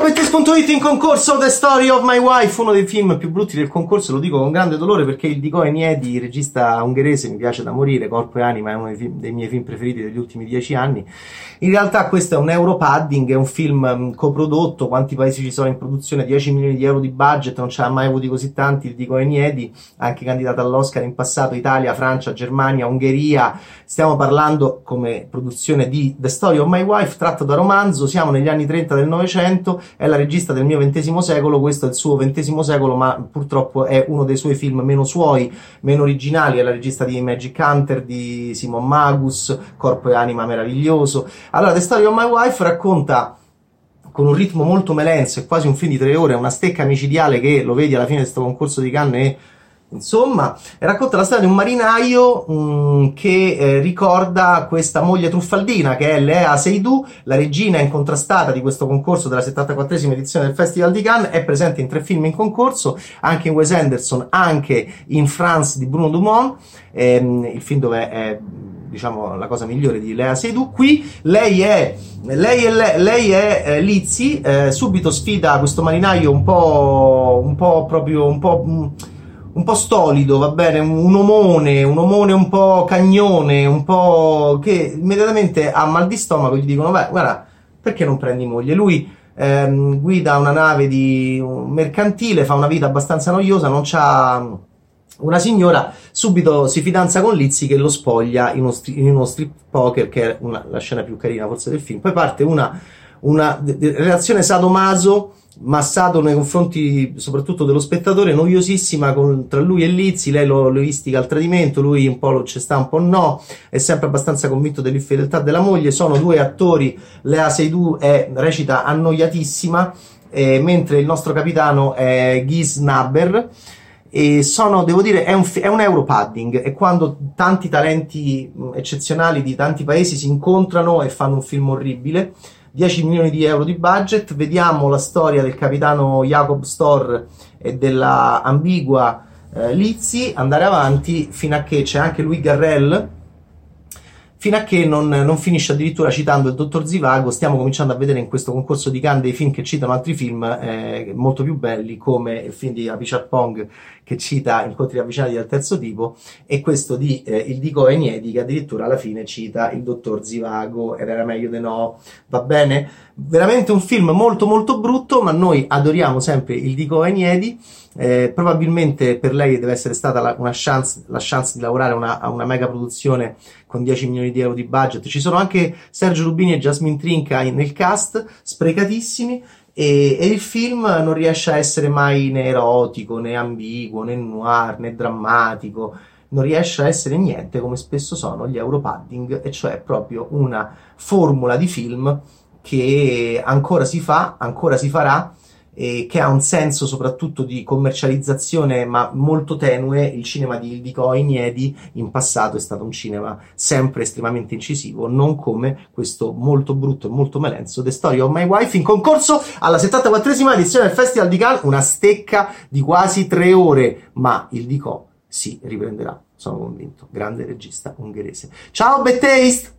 Bettes.it in concorso The Story of My Wife, uno dei film più brutti del concorso, lo dico con grande dolore perché il Dico Eniedi, regista ungherese, mi piace da morire, Corpo e Anima è uno dei, film, dei, miei film preferiti degli ultimi dieci anni. In realtà questo è un Europadding, è un film um, coprodotto, quanti paesi ci sono in produzione, 10 milioni di euro di budget, non ce l'ha mai avuti così tanti, il Dico Eniedi, anche candidato all'Oscar in passato, Italia, Francia, Germania, Ungheria, stiamo parlando come produzione di The Story of My Wife, tratto da romanzo, siamo negli anni 30 del Novecento, è la regista del mio ventesimo secolo, questo è il suo ventesimo secolo, ma purtroppo è uno dei suoi film meno suoi, meno originali, è la regista di Magic Hunter, di Simon Magus, Corpo e Anima meraviglioso. Allora, The Story of My Wife racconta con un ritmo molto melenso, è quasi un film di tre ore, una stecca micidiale che lo vedi alla fine di questo concorso di Cannes e Insomma, racconta la storia di un marinaio mh, mm, che eh, ricorda questa moglie truffaldina che è Lea Seydoux, la regina incontrastata di questo concorso della 74esima edizione del Festival di Cannes, è presente in tre film in concorso, anche in Wes Anderson, anche in France di Bruno Dumont, ehm, il film dove è diciamo la cosa migliore di Lea Seydoux. Qui lei è, lei è, lei è eh, Lizzie, eh, subito sfida questo marinaio un po', un po' proprio un po'. Mh, mm, un po' stolido, va bene, un omone, un omone un po' cagnone, un po' che immediatamente ha mal di stomaco, gli dicono, beh, guarda, perché non prendi moglie? Lui ehm, guida una nave di un mercantile, fa una vita abbastanza noiosa, non c'ha una signora, subito si fidanza con Lizzy che lo spoglia in uno, stri- in uno strip poker, che è una, la scena più carina forse del film. Poi parte una, una relazione sadomaso massato nei confronti soprattutto dello spettatore, noiosissima con, tra lui e Lizzi, lei lo, lo, istiga al tradimento, lui un po' lo ci sta, un po' no, è sempre abbastanza convinto dell'infedeltà della moglie, sono due attori, Lea Seydoux è, recita annoiatissima, eh, mentre il nostro capitano è Giz Naber, e sono, devo dire, è un, è un Europadding, è quando tanti talenti eccezionali di tanti paesi si incontrano e fanno un film orribile, 10 milioni di euro di budget. Vediamo la storia del capitano Jacob Storr e della ambigua eh, Lizzi andare avanti fino a che c'è anche lui Garrel fino a che non, non, finisce addirittura citando il dottor Zivago, stiamo cominciando a vedere in questo concorso di Cannes dei film che citano altri film eh, molto più belli, come il film di Apichar Pong che cita Incontri avvicinati del terzo tipo, e questo di eh, Il Dico Eniedi che addirittura alla fine cita il dottor Zivago ed era meglio di no, va bene? Veramente un film molto molto brutto, ma noi adoriamo sempre il Dico Eniedi eh, probabilmente per lei deve essere stata la, una chance, la chance di lavorare una, a una mega produzione con 10 milioni di euro di budget. Ci sono anche Sergio Rubini e Jasmine Trinca nel cast, sprecatissimi. E, e, il film non riesce a essere mai né erotico, né ambiguo, né noir, né drammatico, non riesce a essere niente come spesso sono gli Europadding, e cioè proprio una formula di film che ancora si fa, ancora si farà, eh, che ha un senso soprattutto di commercializzazione ma molto tenue, il cinema di Ildiko Iniedi in passato è stato un cinema sempre estremamente incisivo, non come questo molto brutto e molto melenzo The Story of My Wife in concorso alla 74esima edizione del Festival di Cannes, una stecca di quasi tre ore, ma il Dico si riprenderà, sono convinto, grande regista ungherese. Ciao Taste!